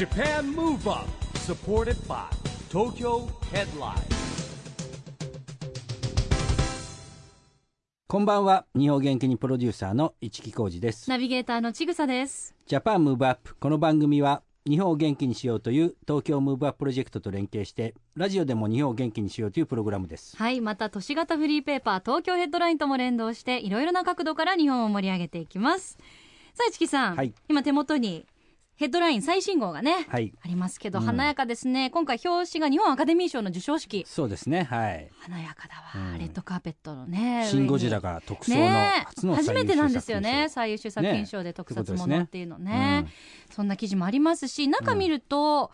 Japan Move Up supported by Tokyo Headline. こんばんは。日本元気にプロデューサーの一木広治です。ナビゲーターのちぐさです。 Japan Move Up この番組は日本を元気にしようという東京 Move Up プロジェクトと連携してラジオでも日本を元気にしようというプログラムです。はい、また都市型フリーペーパー東京ヘッドラインとも連動していろいろな角度から日本を盛り上げていきます。さあ、市木さん、はい。今手元にヘッドライン最新号がね、はい。ありますけど、うん。華やかですね。今回表紙が日本アカデミー賞の授賞式。そうですね。はい。華やかだわ、うん。レッドカーペットのね。シン・ゴジラが特捜のね。初の初めてなんですよね。最優秀作品賞で特撮ものっていうのね。ね。そんな記事もありますし中見ると、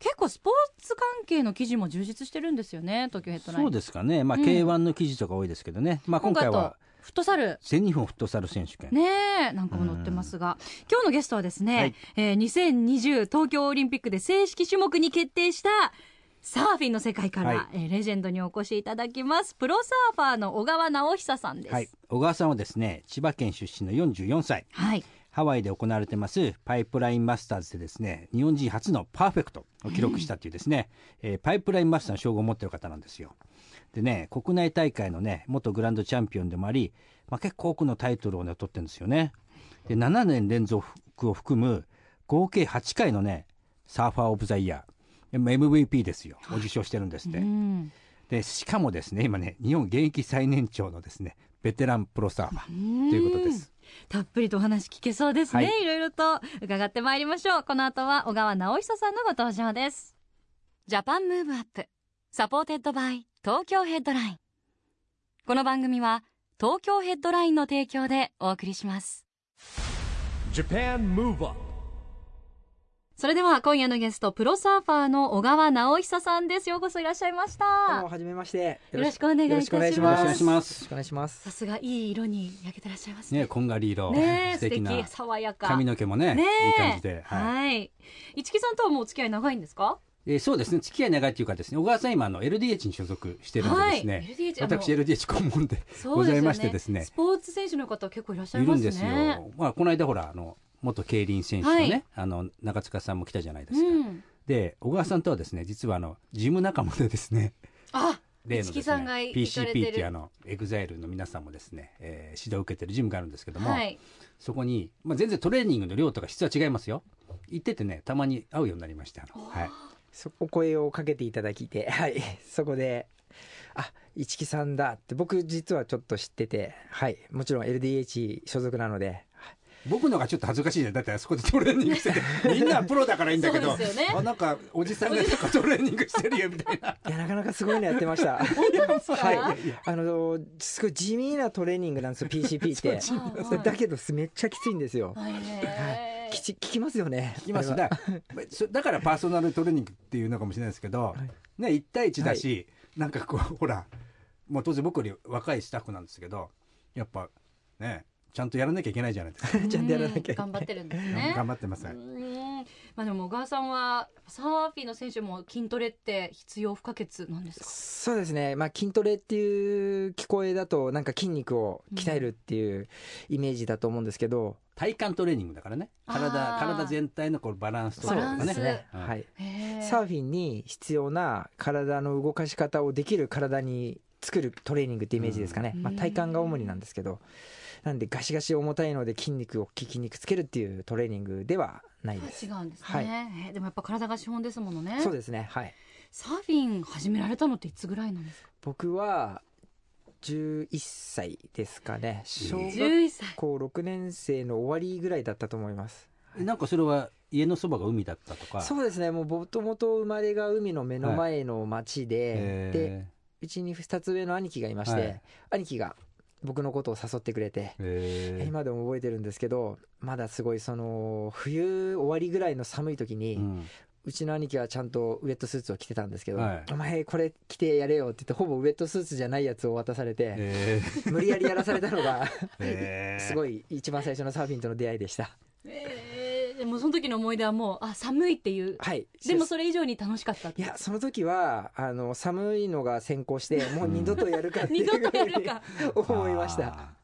結構スポーツ関係の記事も充実してるんですよね。東京ヘッドラインそうですかね。まあ、うん。K1 の記事とか多いですけどね。まあ今回はフットサル全日本フットサル選手権、ねえなんかも載ってますが、今日のゲストはですね、はい。えー2020東京オリンピックで正式種目に決定したサーフィンの世界から、はい。えーレジェンドにお越しいただきます。プロサーファーの小川直久さんです。はい、小川さんはですね千葉県出身の44歳。はい。ハワイで行われてますパイプラインマスターズでですね日本人初のパーフェクトを記録したっていうですね、えーパイプラインマスターの称号を持ってる方なんですよでね国内大会のね元グランドチャンピオンでもあり、まあ、結構多くのタイトルをね取ってるんですよね。で7年連続を含む合計8回のねサーファー・オブ・ザ・イヤー。MVP ですよ。を受賞してるんですって、うん。でしかもですね今ね日本現役最年長のですねベテランプロサーファー。ということです。たっぷりとお話聞けそうですね、はい。い、ろいろと。伺ってまいりましょう。この後は小川直久さんのご登場です。Japan Move Up supported by Tokyo Headline。この番組は東京ヘッドラインの提供でお送りします。Japan Move Up それでは今夜のゲストプロサーファーの小川直久さんです。ようこそいらっしゃいましどうもたはじめまして。よろしくお願いいたします。よろしくお願いします。お願いします。さす。がいい色に焼けてらっしゃいます。ねねこんがり色、ねえ素敵爽やか。髪の毛もねいい感じで、はい。はい。一木さんとはもうお付き合い長いんですか？えーそうですね。付き合い長いというかですね小川さん今あの LDH に所属してるんでですね、はい。LDH 私 LDH 顧問でございましてですね。スポーツ選手の方結構いらっしゃいいますね。るんですよ、まあ、この間ほらあの元競輪選手のね、はい。あの長塚さんも来たじゃないですか、うん、で小川さんとはですね実はあのジム仲間でですね。あ例のです一木さんがね PCP る。っていうあの EXILE の皆さんもですね、えー指導を受けてるジムがあるんですけども、はい。そこに、まあ、全然トレーニングの量とか質は違いますよ。行っててねたまに会うようになりました。はいそお声をかけていただきて、はい、そこで、あ、市木さんだって僕実はちょっと知ってて、はい、もちろん LDH 所属なので、僕のがちょっと恥ずかしいじゃん。だってあそこでトレーニングしてて みんなはプロだからいいんだけどそうですよね。あなんかおじさんがなんかトレーニングしてるよみたいな。いや、なかなかすごいのやってました。か？はい。あの、すごい地味なトレーニングなんですよ、PCP って。だけど、めっちゃきついんですよ。はい聞きますよね。聞きます。だ そだからパーソナルトレーニングっていうのかもしれないですけど、ね1対1だし、なんかこう ほらもう当然僕より若いスタッフなんですけどやっぱねちゃんとやらなきゃいけないじゃないですか。ちゃんとやらなきゃうん頑張ってるんですね。頑張ってます、うん。まあでも小川さんはサーフィンの選手も筋トレって必要不可欠なんですか？そうですね、まあ、筋トレっていう聞こえだとなんか筋肉を鍛えるっていうイメージだと思うんですけど、体幹トレーニングだからね。体体全体のこうバランスとかね。ね、うんはい、サーフィンに必要な体の動かし方をできる体に作るトレーニングってイメージですかね、うん。まあ、体幹が主になんですけど。なんでガシガシ重たいので筋肉を筋肉つけるっていうトレーニングではないです。違うんですね、はい。えー。でもやっぱ体が資本ですものね。そうですね。はい。サーフィン始められたのっていつぐらいなんですか？僕は11歳ですかね。小学11歳校6年生の終わりぐらいだったと思います。なんかそれは家のそばが海だったとか？そうですねもうもともと生まれが海の目の前の町で、でえうちに2つ上の兄貴がいまして、はい。兄貴が僕のことを誘ってくれて、今でも覚えてるんですけどまだすごいその冬終わりぐらいの寒い時に、ううんちの兄貴はちゃんとウェットスーツを着てたんですけど、はい。お前これ着てやれよって言ってほぼウェットスーツじゃないやつを渡されて、えー。無理やりやらされたのが えー。すごい一番最初のサーフィンとの出会いでした。えーでもその時の思い出はもうあ寒いっていう。はい。でもそれ以上に楽しかったっていやその時はあの寒いのが先行してもう二度とやるかっていう 二度とやるか。思いました。あ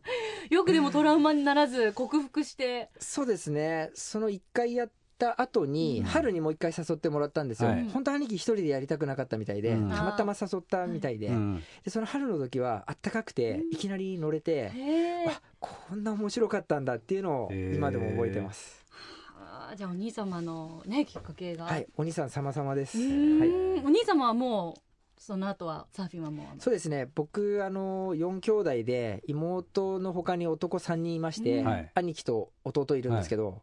よくでもトラウマにならず克服して。そうですね。その1回やった後に、うん。春にもう一回誘ってもらったんですよ、はい。本当兄貴一人でやりたくなかったみたいで、うん。たまたま誘ったみたいで,、うん。でその春の時はあったかくていきなり乗れて、あこんな面白かったんだっていうのを今でも覚えてます、じゃあお兄様のねきっかけが。はいお兄さん様々です、うはい、お兄様はもうその後はサーフィンはもう。そうですね。僕あの4兄弟で妹の他に男3人いまして、うん。はい。兄貴と弟いるんですけど、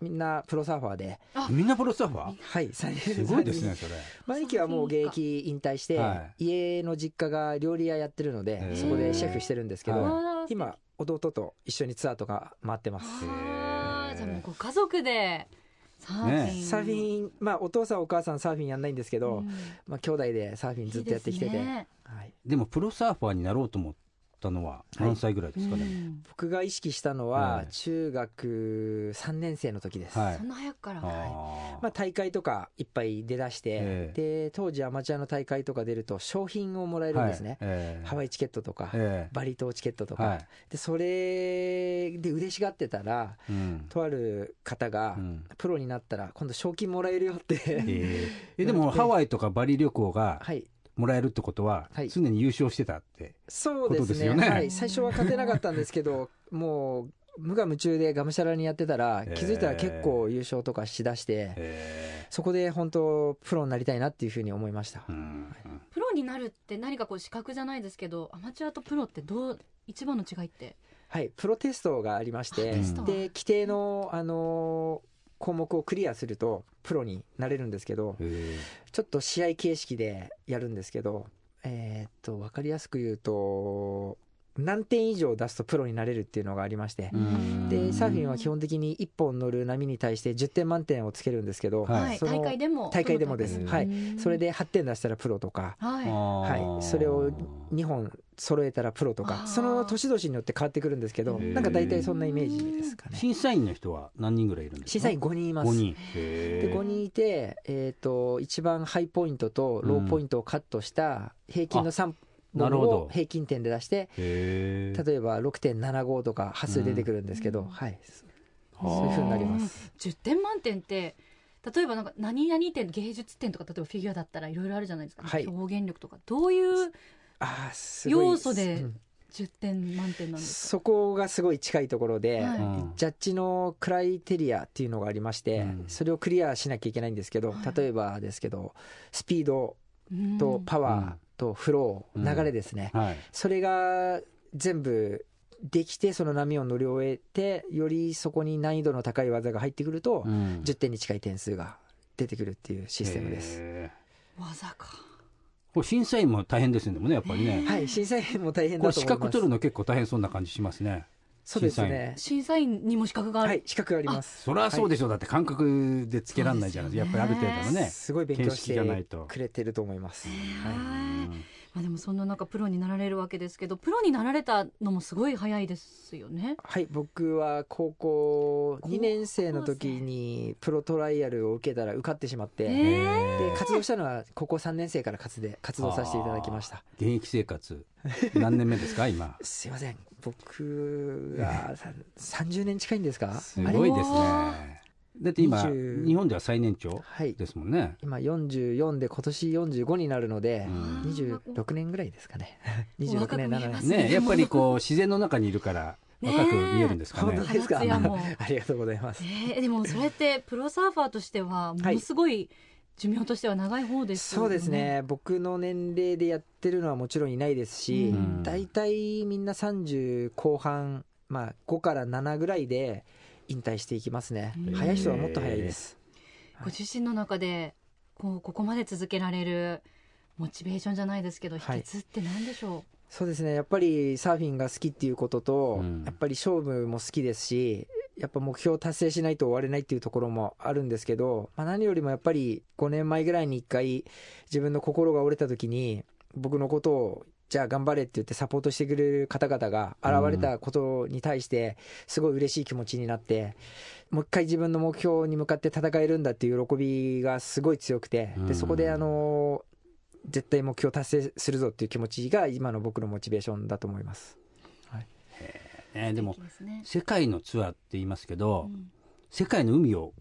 みんなプロサーファーで。みんなプロサーファー？はい3人すごいですねそれ。まあ兄貴はもう現役引退して、は家の実家が料理屋やってるのへでー。そこでシェフしてるんですけど、今弟と一緒にツアーとか回ってます。じゃあもうご家族でサーフィン、ね。サーフィンまあお父さんお母さんサーフィンやんないんですけど、うん。まあ兄弟でサーフィンずっとやってきてて、ですね。はい、でもプロサーファーになろうと思ったのは何歳ぐらいですかね、うん。僕が意識したのははい。中学3年生の時です、はい。そんな早くから、あー。まあ、大会とかいっぱい出だして、えで当時アマチュアの大会とか出ると商品をもらえるんですね、はい。えーハワイチケットとか、えバリ島チケットとか、ーはい。でそれで嬉しがってたらうん。とある方が、うん。プロになったら今度賞金もらえるよって、えーえでもハワイとかバリ旅行がはいもらえるってことははい。常に優勝してたって、そうですね。ことですよね。はい、最初は勝てなかったんですけどもう無我夢中でがむしゃらにやってたら気づいたら結構優勝とかしだして、えそこで本当プロになりたいなっていうふうに思いました、ーうん。プロになるって何かこう資格じゃないですけどアマチュアとプロってどう一番の違いって？はい、プロテストがありましてで規定の、あのー項目をクリアするとプロになれるんですけどえちょっと試合形式でやるんですけどえーっと分かりやすく言うと何点以上出すとプロになれるっていうのがありまして。でサーフィンは基本的に1本乗る波に対して10点満点をつけるんですけど、はい。大会でも。大会でもです。はい。それで8点出したらプロとか。はい。はい。それを2本揃えたらプロとか。その年々によって変わってくるんですけどなんか大体そんなイメージですかね。審査員の人は何人ぐらいいるんですか？審査員5人います。5人。へでー。5人いて、えー、と一番ハイポイントとローポイントをカットした平均の3本なるほど。を平均点で出して例えば6.75とか端数出てくるんですけど、うん。はい、そういうふうになります。10点満点って例えばなんか何々点芸術点とか例えばフィギュアだったらいろいろあるじゃないですか、はい。表現力とかどういう要素でうん。10点満点なんですそこがすごい近いところで、はい。うん。ジャッジのクライテリアっていうのがありまして、うん。それをクリアしなきゃいけないんですけど、はい。例えばですけどスピードかとパワーとフロー、うん流れですね、はい。それが全部できてその波を乗り終えてよりそこに難易度の高い技が入ってくると、うん。10点に近い点数が出てくるっていうシステムです。技か。これ審査員も大変ですねでもねやっぱりね。はい、審査員も大変だと思います。資格取るの結構大変そうな感じしますねそうですね。審査員にも資格がある、はい、資格があります。そりゃそうでしょう。だって感覚でつけられないじゃないですか。やっぱりある程度のねすごい勉強してと。くれてると思います。はい。うんまあ、でもそんな中プロになられるわけですけどプロになられたのもすごい早いですよね。はい、僕は高校高校2年生の時にプロトライアルを受けたら受かってしまって、えで活動したのは高校3年生から活で活動させていただきました。現役生活。何年目ですか今？すいません、僕がさ30年近いんですか？すごいですあね。だって今20日本では最年長はい、ですもんね。今44で今年45になるので、うん。26年ぐらいですかね。26若く年、7年。ねやっぱりこう自然の中にいるからね若く見えるんですかね。本当ですか？ありがとうございます。え。ーでもそれってプロサーファーとしてはものすごい寿命としては長い方ですよそうですね。僕の年齢でやってるのはもちろんいないですし、うん。大体みんな30後半、まあ、5から7ぐらいで引退していきますね。うん早い人はもっと早いです。ご自身の中でこうここまで続けられるモチベーションじゃないですけど秘はい。訣って何でしょそうですね。やっぱりサーフィンが好きっていうことと、うん。やっぱり勝負も好きですしやっぱ目標を達成しないと終われないっていうところもあるんですけど、まあ、何よりもやっぱり5年前ぐらいに1回自分の心が折れた時に僕のことをじゃあ頑張れって言ってサポートしてくれる方々が現れたことに対してすごい嬉しい気持ちになってもう一回自分の目標に向かって戦えるんだっていう喜びがすごい強くてうんでそこであの絶対目標達成するぞっていう気持ちが今の僕のモチベーションだと思います。ねでも世界のツアーって言いますけど、うん。世界の海を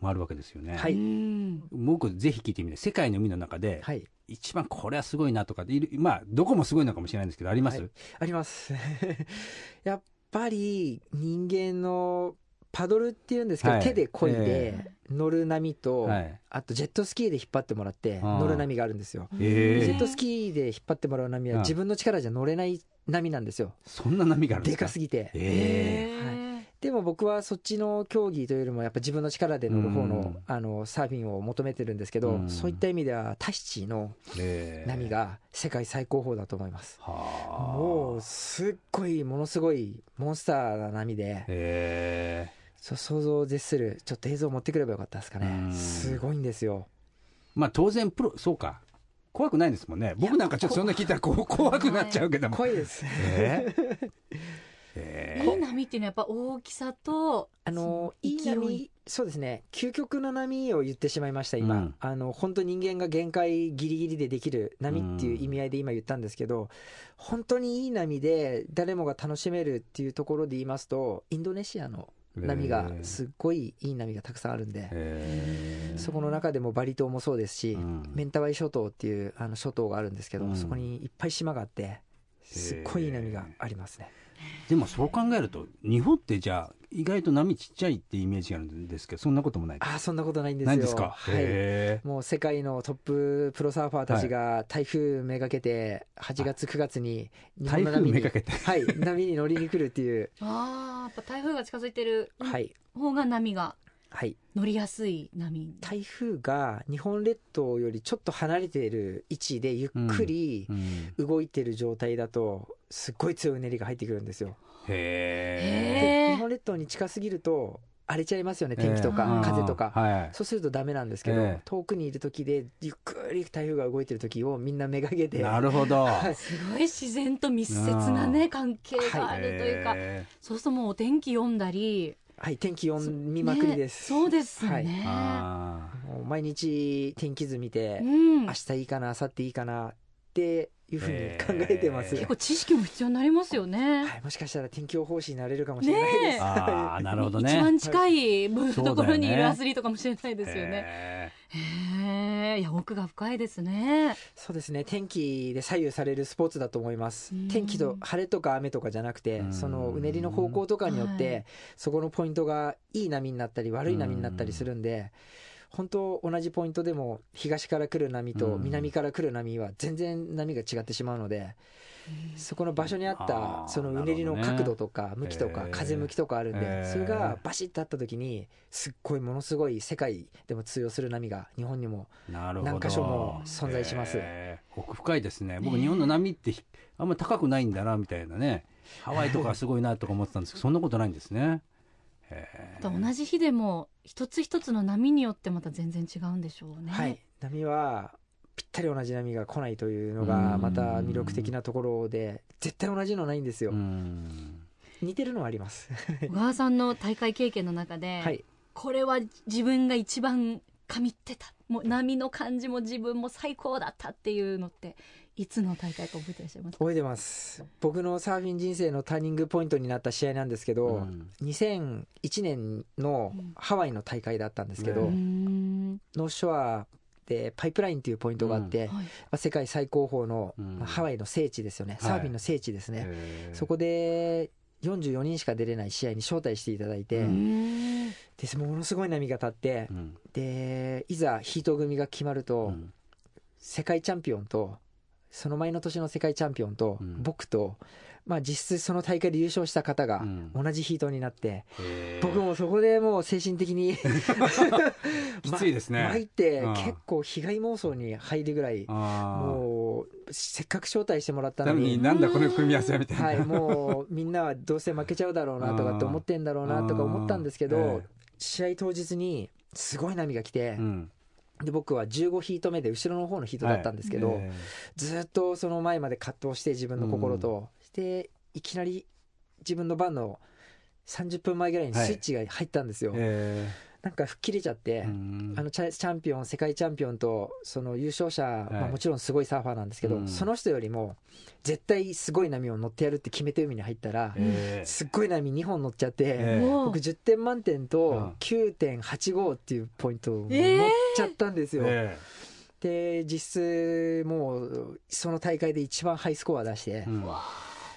もあるわけですよね。はい。うん。僕ぜひ聞いてみて世界の海の中で、はい。一番これはすごいなとかいるまあどこもすごいのかもしれないんですけどあります、はい。あります。やっぱり人間のパドルっていうんですけど、はい。手で漕いでえ乗る波と、はい。あとジェットスキーで引っ張ってもらって乗る波があるんですよ。え。ージェットスキーで引っ張ってもらう波はうん自分の力じゃ乗れない波なんですよ。そんな波があるんでか？ですかすぎて。えへー。でも僕はそっちの競技というよりもやっぱ自分の力で乗る方の,、うん。あのサーフィンを求めてるんですけど、うん。そういった意味ではタヒチのえー波が世界最高峰だと思います、はあ。もうすっごいものすごいモンスターな波でえそう想像を絶するちょっと映像持ってくればよかったですかうねん。すごいんですよ。ーまあ当然プロそうか怖くないですもんね。僕なんかちょっとそんな聞いたらこう怖くなっちゃうけども。怖いです。えー？えー？いい波っていうのはやっぱ大きさとあのいい波そうですね。究極の波を言ってしまいました今、うん。あの本当人間が限界ギリギリでできる波っていう意味合いで今言ったんですけど、本当にいい波で誰もが楽しめるっていうところで言いますとインドネシアの波がえー。すっごいいい波がたくさんあるんで、えー。そこの中でもバリ島もそうですし、うん。メンタワイ諸島っていうあの諸島があるんですけど、うん。そこにいっぱい島があってすっごいいい波がありますね。でもそう考えると日本ってじゃあ意外と波ちっちゃいってイメージがあるんですけどそんなこともないああそんなことないんですよ。ないんですか、はい。へもう世界のトッププロサーファーたちが台風めがけて8月9月に日本の波に台風めがけて？はい。波に乗りに来るっていう。ああやっぱ台風が近づいてるはい。方が波がはい。乗りやすい波。台風が日本列島よりちょっと離れている位置でゆっくりうん。動いてる状態だとすっごい強いうねりが入ってくるんですよ。へへー。で日本列島に近すぎると荒れちゃいますよね天気とか、えー風とか。はい。そうするとダメなんですけど、ええ。遠くにいる時でゆっくり台風が動いてる時をみんなめがけてなるほど、はい。すごい自然と密接なね関係があるというか、へそうするともうお天気読んだり。はい、天気読みまくりです。ねそうですよはい。毎日天気図見て、うん。明日いいかな、明後日いいかなっていうふうに考えてます。結構知識も必要になりますよね、はい、もしかしたら天気予報士になれるかもしれないです。ねーあーなるほどね。一番近いところにいるアスリートかもしれないですよね。へへえ、いや奥が深いですね。そうですね、天気で左右されるスポーツだと思います。うん。天気と晴れとか雨とかじゃなくてう、ん。そのうねりの方向とかによっはてい、そこのポイントがいい波になったり悪い波になったりするんで、本当同じポイントでも東から来る波とうん。南から来る波は全然波が違ってしまうので、そこの場所にあっあたーそのうねりの角度とか向きとか風向きとかあるんへでー。それがバシッとあった時にすっごいものすごい世界でも通用する波が日本にもーなるほど。何箇所も存在します。奥深いですね。僕日本の波ってひあんまり高くないんだなみたいなね。ハワイとかすごいなとか思ってたんですけどそんなことないんですね。同じ日でも一つ一つの波によってまた全然違うんでしょうね。はい、波はぴったり同じ波が来ないというのうん。がまた魅力的なところで絶対同じのないんですよ、うん。似てるのはあります。小川さんの大会経験の中で、はい。これは自分が一番神ってた。もう波の感じも自分も最高だったっていうのっていつの大会か覚えてらっしゃいますか？覚えてます。僕のサーフィン人生のターニングポイントになった試合なんですけど、うん。2001年のハワイの大会だったんですけど、うん。んノースショアでパイプラインっていうポイントがあって、まはい。あ世界最高峰の、うん。まあハワイの聖地ですよね、はい。サーフィンの聖地ですね、へー。そこで44人しか出れない試合に招待していただいて、でものすごい波が立ってう、ん。でいざヒート組が決まると、うん。世界チャンピオンとその前の年の世界チャンピオンと、うん。僕と、まあ、実質その大会で優勝した方がうん。同じヒートになって、僕もそこでもう精神的に きついですね。ま参ってうん。結構被害妄想に入るぐらいもうせっかく招待してもらったなののにになんだこの組み合わせはみたいな、はい、もうみんなはどうせ負けちゃうだろうなとかって思ってんだろうなとか思ったんですけど、試合当日にすごい波が来てえ、うんで僕は15ヒート目で後ろの方のヒートだったんですけど、えずっとその前まで葛藤して自分の心と、していきなり自分の番の30分前ぐらいにスイッチが入ったんですよ、えなんか吹っ切れちゃって、うん。あのチャンピオン世界チャンピオンとその優勝者、まあ、もちろんすごいサーファーなんですけど、うん。その人よりも絶対すごい波を乗ってやるって決めて海に入ったら、ええ。すっごい波2本乗っちゃって、えー僕10点満点うん。と9.85っていうポイントを乗っえーちゃったんですよ。えで実質もうその大会で一番ハイスコア出して、えうん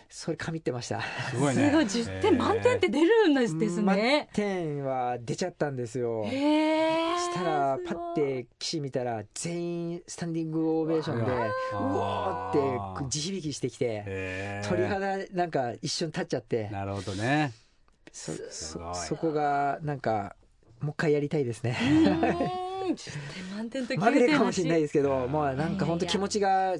それ神ってました。すごいねすごい10点満点って出るんですです満ね。点は出ちゃったんですよ。へえ。したらパッて岸見たら全員スタンディングオベーションでうあわーって地響きしてきて鳥肌なんか一瞬立っちゃってなるほどねそすごいそそこがなんかもう一回やりたいですね。うーん10点満点と9点まぐれかもしれないい。ですけど、まあなんか本当気持ちが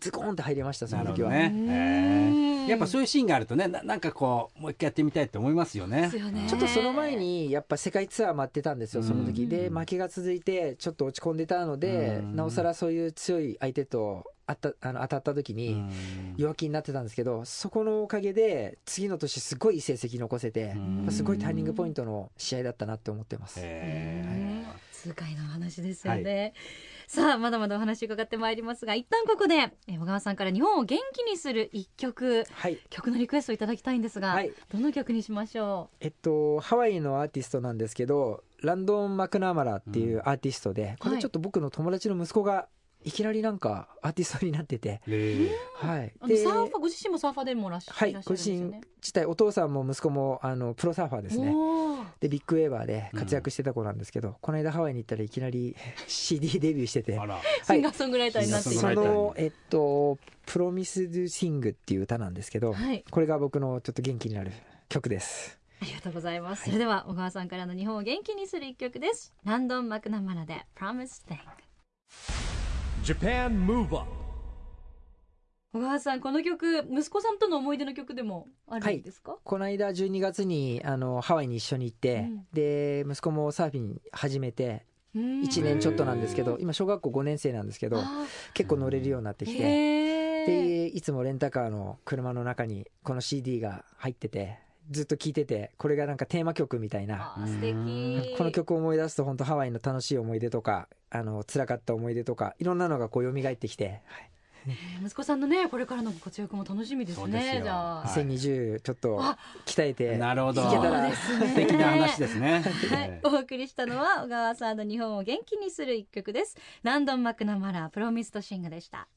ズコーンって入りました、その時は。ね。やっぱそういうシーンがあるとねななんかこうもう一回やってみたいって思いますよね。よねちょっとその前にやっぱ世界ツアー待ってたんですよ、その時うんで。負けが続いて、ちょっと落ち込んでたので、うん。なおさらそういう強い相手とあったあの当たった時うにん。弱気になってたんですけど、そこのおかげで、次の年、すごいいい成績残せてうん、すごいターニングポイントの試合だったなって思ってます。痛快なお話ですよね、さあまだまだお話伺ってまいりますが一旦ここでえ小川さんから日本を元気にする一曲はい。曲のリクエストいただきたいんですが、はい。どの曲にしましょえっと、ハワイのアーティストなんですけど、ランドン・マクナーマラっていうアーティストで、これちょっと僕の友達の息子がいきなりなんかアーティストになってて、へはい。うあのサーファーご自身もサーファーでもらっしゃはいいらっしゃるんご自身ですよね、自体お父さんも息子もあのプロサーファーですね。でビッグウェーバーで活躍してた子なんですけど、この間ハワイに行ったらいきなり CD デビューしてて。あら。シンガーソングライターになっていそのえっと「プロミス・ドゥ・シング」っていう歌なんですけど、はい。これが僕のちょっと元気になる曲です。ありがとうございます、それでは小川さんからの日本を元気にする一曲です。ランドン・マクナマラで Promise Thing Japan Move Up. 小川さんこの曲息子さんとの思い出の曲でもあるんですか、この間12月にあのハワイに一緒に行って、うん。で息子もサーフィン始めてうん。1年ちょっとなんですけど今小学校5年生なんですけどあ結構乗れるようになってきー。てでいつもレンタカーの車の中にこの CD が入っててずっと聴いててこれがなんかテーマ曲みたいな。素敵。この曲を思い出すと本当ハワイの楽しい思い出とかあの辛かった思い出とかいろんなのがこう蘇ってきて、はい。息子さんのねこれからのご活躍も楽しみですそうですよ。ねじゃあ、はい。2020ちょっとあ鍛えてなるほど。いけたら。そうですね素敵な話ですね。はい、お送りしたのは小川さんの日本を元気にする一曲です。ランドン・マクナマラプロミストシングでした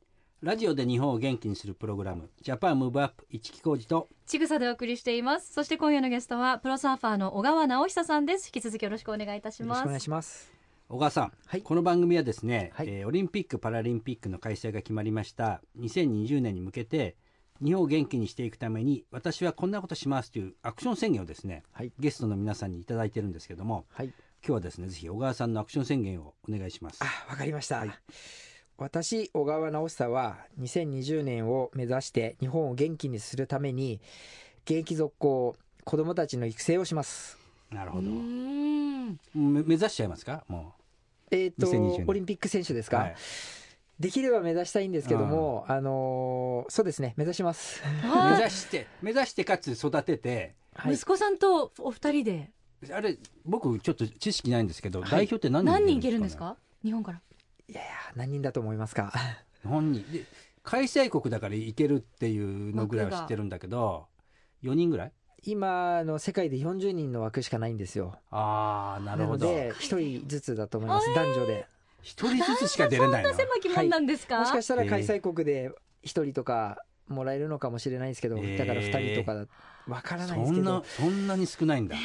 ラジオで日本を元気にするプログラムジャパンムーブアップ一木工事とちぐさでお送りしています。そして今夜のゲストはプロサーファーの小川直久さんです。引き続きよろしくお願いいたします。よろしくお願いします。小川さん、はい。この番組はですね、はい。えーオリンピック・パラリンピックの開催が決まりました。2020年に向けて日本を元気にしていくために私はこんなことしますというアクション宣言をですねはい。ゲストの皆さんにいただいてるんですけどもはい。今日はですねぜひ小川さんのアクション宣言をお願いします。あわかりました、私小川直久は2020年を目指して日本を元気にするために現役続行子どもたちの育成をします。うなるほど。目指しちゃいますか？もえっ、と2020年オリンピック選手ですか、うはい。できれば目指したいんですけども、あのーそうですね目指します、あ目指して目指してかつ育てて。はい。息子さんとお二人で。あれ僕ちょっと知識ないんですけど、はい。代表って何人何人いけるんねですか？日本からいやいや何人だと思いますか？何人？で開催国だから行けるっていうのぐらいは知ってるんだけど4人ぐらい？今の世界で40人の枠しかないんですよ。ああなるほど。ので1人ずつだと思います。男女で。一人ずつしか出れないの？そんな狭き門なんですか、もしかしたら開催国で1人とかもらえるのかもしれないですけど、えー。だから2人とかだわからないですけど。そんなそんなに少ないんだ。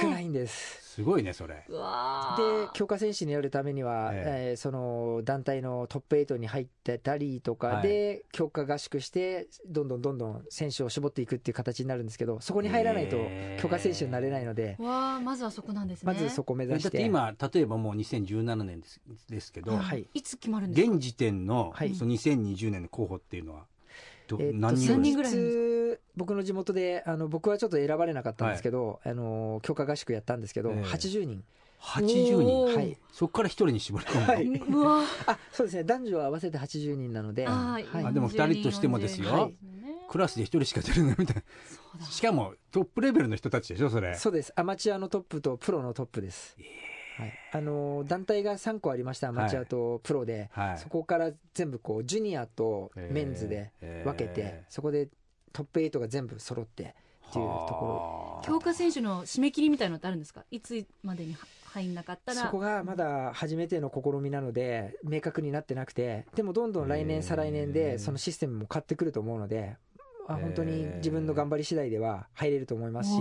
少ないんですすごいねそれ。でー。強化選手になるためには、ええ。ーその団体のトップ8に入ってたりとかで、強化合宿してどんどんどんどん選手を絞っていくっていう形になるんですけどそこに入らないと強化選手になれないので、わあまずはそこなんですね。まずそこを目指して。だって今例えばもう2017年ですですけど、はいいつ決まるんですか現時点の,、はいその2020年の候補っていうのはど、えーと何人ぐらい僕の地元であの僕はちょっと選ばれなかったんですけど、あの強化合宿やったんですけど、ええ。80人、80人？はい、そこから一人に絞り込むの、はい。うわ。あそうですね。男女は合わせて80人なので、あはい。ーあでも二人としてもですよ。はい。クラスで一人しか出るのみたいそうだ。なしかもトップレベルの人たちでしょそれ。そうです。アマチュアのトップとプロのトップです、はい、あのー団体が3個ありましたアマチュアとプロで、はい。そこから全部こうジュニアとメンズで分けて、そこでトップ8が全部揃ってっていうとこはあ。強化選手の締め切りみたいのってあるんですか？いつまでには入んなかったら。ろそこがまだ初めての試みなので明確になってなくてでもどんどん来年再来年でそのシステムも変わってくると思うのであ本当に自分の頑張り次第では入れると思いますし。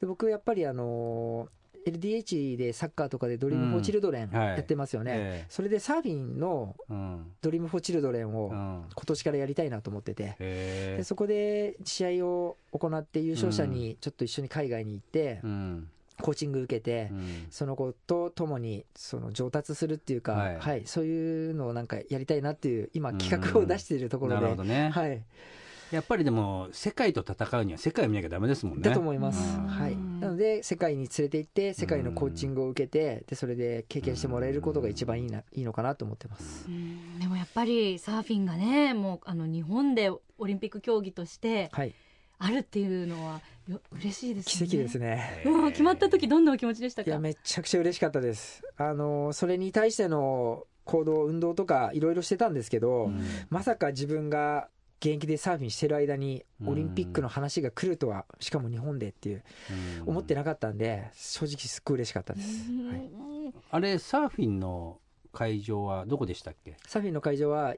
で僕やっぱりあの LDH でサッカーとかで Dream for Children うん。はい。やってますよね、えそれでサーフィンの Dream for Children をうん。今年からやりたいなと思ってて、へえ。でそこで試合を行って優勝者にちょっと一緒に海外に行ってうん。コーチング受けてうん。その子と共にその上達するっていうか、ははい。いそういうのをなんかやりたいなっていう今企画を出しているところなで、ね、はい、やっぱりでも世界と戦うには世界を見なきゃダメですもんね。だと思います、うん。はい、なので世界に連れて行って世界のコーチングを受けてでそれで経験してもらえることが一番いいないいのかなと思ってます、うん。でもやっぱりサーフィンがねもうあの日本でオリンピック競技としてはい。あるっていうのはよ嬉しいです奇ね。跡ですね。もう決まった時どんなお気持ちでしたか？いやめちゃくちゃ嬉しかったです。あのそれに対しての行動運動とかいろいろしてたんですけど、うん。まさか自分が現役でサーフィンしてる間にうん。オリンピックの話が来るとはしかも日本でっていううん。思ってなかったんで正直すっごい嬉しかったです、うん。はい、あれサーフィンの会場はどこでしたっけ？サーフィンの会場は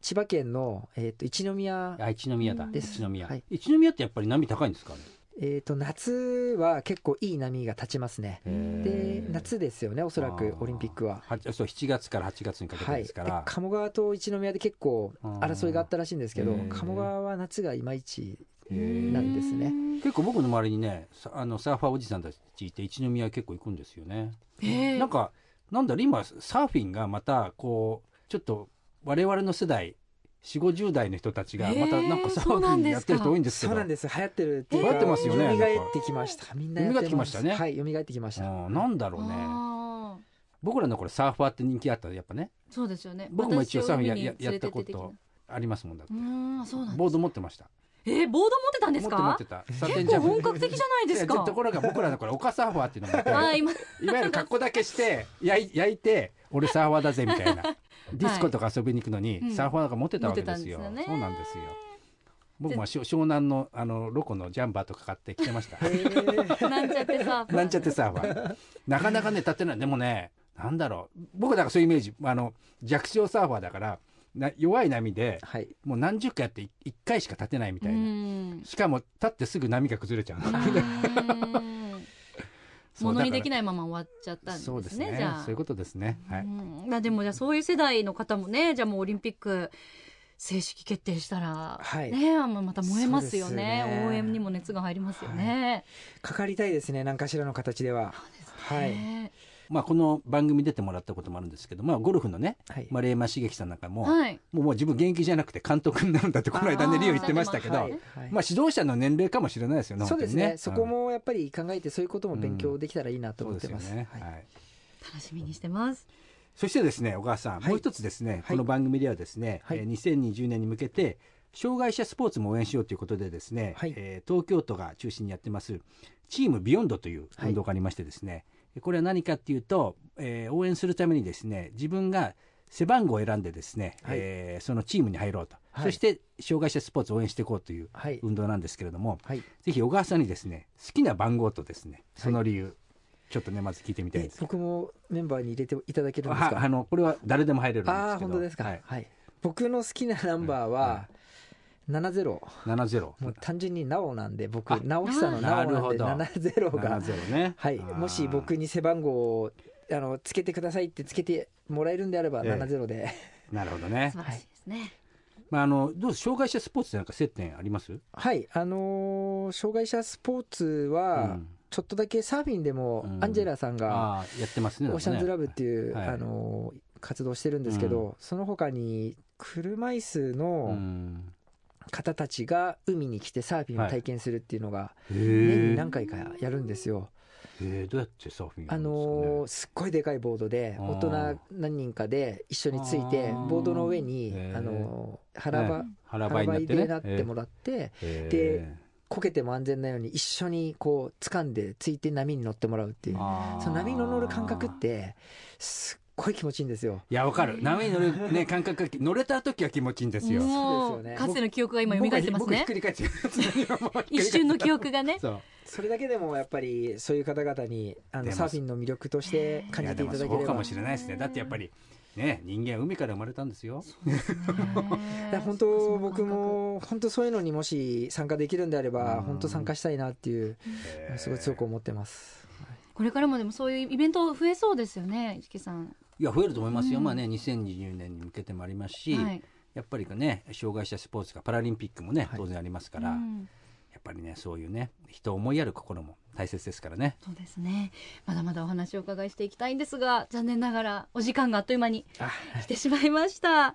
千葉県の、えー、と一宮あ一宮だ。一宮、はい。一宮ってやっぱり波高いんですかね？えー、と夏は結構いい波が立ちますね。で夏ですよねおそらくオリンピックは。はそう7月から8月にかけてはい、でですから、鴨川と一宮で結構争いがあったらしいんですけどうん鴨川は夏がいまいちなんですね。結構僕の周りにねさあのサーファーおじさんたちいて一宮結構行くんですよね。なんかなんだろう今サーフィンがまたこうちょっと我々の世代4 5 0代の人たちがまたなんかサーフィンやってる人多いんですけど。そうなんです。流行ってるっていう。流行ってますよね蘇ってきました。みんなやってます。蘇ってきましたね。はい蘇ってきました。うんなんだろうね。僕らの頃サーファーって人気あったやっぱね。そうですよね。僕も一応サーフィンやややったことありますもんだって。うーんそうなんです。ボード持ってました。えーボード持ってたんです持ってか持っ結構本格的じゃないですか。ところが僕らの頃陸サーファーっていうのがあー今。いわゆる格好だけして焼い焼いて俺サーファーだぜみたいなディスコとか遊びに行くのに、うん。サーファーが持ってたわけですよ、持ってたんですよね。そうなんですよ。僕も湘南のあのロコのジャンバーとか買って着てました。なんちゃってさなんちゃってサーファー。なかなかね立てない。でもねなんだろう。僕だからそういうイメージ。あの弱小サーファーだからな弱い波ではい。もう何十回やって1回しか立てないみたいな、うん。しかも立ってすぐ波が崩れちゃう。うものにできだないまま終わっちゃったんですねそうですね。じゃあ。そういうことですね、はい、うんまあでもじゃあそういう世代の方もねじゃあもうオリンピック正式決定したら、はい。ねまた燃えますよね。ね。応援にも熱が入りますよね。かかりたいですね何かしらの形では。はい。ねまあ、この番組出てもらったこともあるんですけど、まあ、ゴルフのねはい。丸山茂樹さんなんかも、はい。もうもう自分現役じゃなくて監督になるんだってこの間ねリオ言ってましたけど、はい。はい。まあ、指導者の年齢かもしれないですよねそうですね。本当にそこもやっぱり考えてそういうことも勉強できたらいいなと思ってます。ね、はい。はい。楽しみにしてます。そしてですね小川さん、はい。もう一つですね、はい。この番組ではですね、はい。えー2020年に向けて障害者スポーツも応援しようということでですね、はい。えー東京都が中心にやってますチームビヨンドという運動がありましてですね、これは何かっていうと、えー応援するためにですね自分が背番号を選んでですね、はい。えーそのチームに入ろうと、はい。そして障害者スポーツを応援していこうというはい。運動なんですけれども、はい。ぜひ小川さんにですね好きな番号とですねその理由、ちょっとねまず聞いてみたいえです。僕もメンバーに入れていただけるんですか？はあのこれは誰でも入れるんですけど。あ本当ですか？ははい。い、僕の好きなナンバーは70 70もう単純になおなんで僕あ直久のなおなんでなるほど。70が。70ね。はい。もし僕に背番号をあのつけてくださいってつけてもらえるんであればええ。70で、なるほどね。素晴らしいですね。まああのどう障害者スポーツなんか接点あります？はい。あのー障害者スポーツは、うん。ちょっとだけサーフィンでもうんアンジェラさんがやってますねオーシャンズラブっていう、はい。あのー活動してるんですけど、その他に車椅子うのん方たちが海に来てサーフィンを体験するっていうのがへ年にえ何回かやるんですよ。えー、どうやってサーフィンやあのーすっごいでかいボードで大人何人かで一緒についてボードの上にあのー腹ば、はい腹ばいになってね。でなってもらってえー。でこけても安全なように一緒にこう掴んでついて波に乗ってもらうっていう。その波に乗る感覚ってすっごい気持ちいいんですよ。いやわかる。波に乗るね感覚が乗れた時は気持ちいいんですよ。もそうですよね。かつての記憶が今蘇ってますね。ひっくり返ってる 一瞬の記憶がね。そう。それだけでもやっぱりそういう方々にあのサーフィンの魅力として感じていただければ。いやでもそうかもしれないですね。だってやっぱりね人間は海から生まれたんですよ。いや 本当僕も本当そういうのにもし参加できるんであればうん。本当参加したいなっていうすごい強く思ってます。これからもでもそういうイベント増えそうですよね市木さんいや増えると思いますよ、うん。まあね2020年に向けてもありますし、はい。やっぱりね障害者スポーツがパラリンピックもねはい。当然ありますから、うん。やっぱりねそういうね人を思いやる心も大切ですからね。そうですね。まだまだお話をお伺いしていきたいんですが残念ながらお時間があっという間にあ来てしまいました。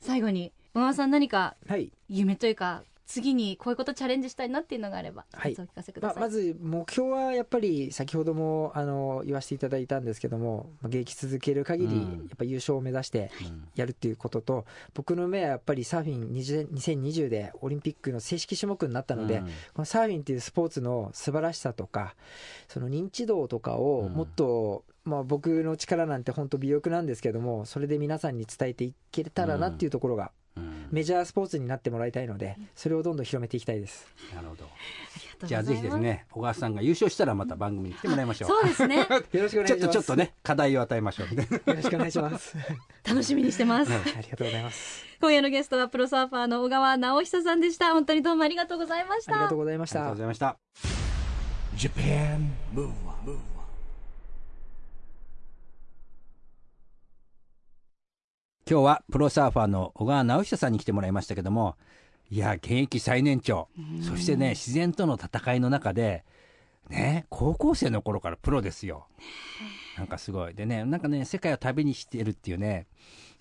最後に小川さん何かはい。夢というか次にこういうことチャレンジしたいなっていうのがあれば、はい。お聞かせくだまさい、まず目標はやっぱり先ほどもあの言わせていただいたんですけどもまあ現役続ける限りうん。やっぱ優勝を目指してうんやるっていうことと僕の目はやっぱりサーフィン20 2020でオリンピックの正式種目になったので、うん。このサーフィンっていうスポーツの素晴らしさとかその認知度とかをうん。もっと、まあ、僕の力なんて本当微力なんですけどもそれで皆さんに伝えていけたらなっていうところがうんメジャースポーツになってもらいたいのでそれをどんどん広めていきたいです。なるほど。ありがとうございます。じゃあぜひですね小川さんが優勝したらまた番組に来てもらいましょう。そうですね。よろしくお願いします。ちょっとちょっとね課題を与えましょうよろしくお願いします。楽しみにしてます、うんありがとうございます。今夜のゲストはプロサーファーの小川直久さんでした。本当にどうもありがとうございました。ありがとうございましありがとうたございました。Japan Move Up, 今日はプロサーファーの小川直久さんに来てもらいましたけどもいや現役最年長。そしてね自然との戦いの中でね高校生の頃からプロですよ。なんかすごい。でねなんかね世界を旅にしてるっていうね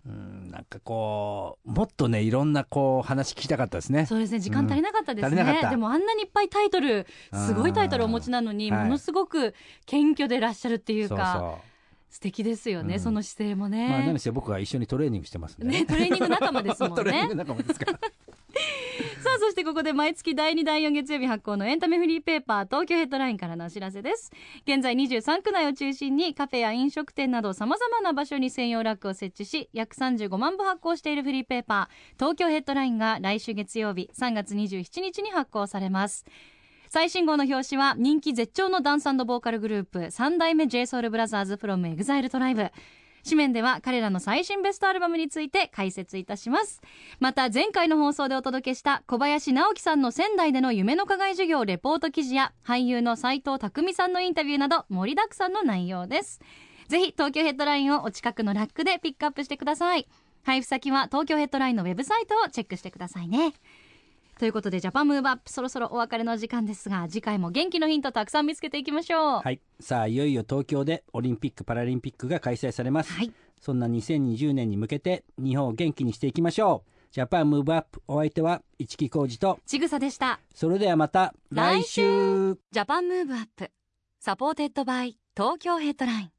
うんなんかこうもっとねいろんなこう話聞きたかったですね。そうですね時間足りなかったですね、うん足りなかった。でもあんなにいっぱいタイトルすごいタイトルをお持ちなのにものすごく謙虚でいらっしゃるっていうか。そうそ素敵ですよね、うん。その姿勢もうね、まあ何せ僕は一緒にトレーニングしてますんでね。トレーニング仲間ですもんトレーニンねグ仲間ですから。さあそしてここで毎月第2第4月曜日発行のエンタメフリーペーパー東京ヘッドラインからのお知らせです。現在23区内を中心にカフェや飲食店などさまざまな場所に専用ラックを設置し約35万部発行しているフリーペーパー東京ヘッドラインが来週月曜日3月27日に発行されます最新号の表紙は人気絶頂のダンスボーカルグループ三代目 JSOULBROTHERS from EXILE TRIBE 紙面では彼らの最新ベストアルバムについて解説いたします。また前回の放送でお届けした小林直樹さんの仙台での夢の課外授業レポート記事や俳優の斉藤匠さんのインタビューなど盛りだくさんの内容です。ぜひ東京ヘッドラインをお近くのラックでピックアップしてください。配布先は東京ヘッドラインのウェブサイトをチェックしてくださいね。ということでジャパンムーブアップそろそろお別れのお時間ですが次回も元気のヒントたくさん見つけていきましょう。はい。さあいよいよ東京でオリンピック・パラリンピックが開催されます、はい。そんな2020年に向けて日本を元気にしていきましょう。 JAPAN MOVE UP お相手は市木浩二とちぐさでした。それではまた来来週。 JAPAN MOVE UP supported by 東京ヘッドライン。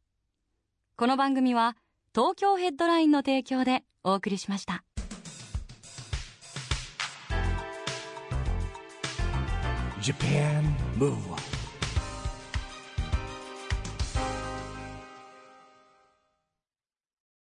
この番組は東京ヘッドラインの提供でお送りしました Japan Move Up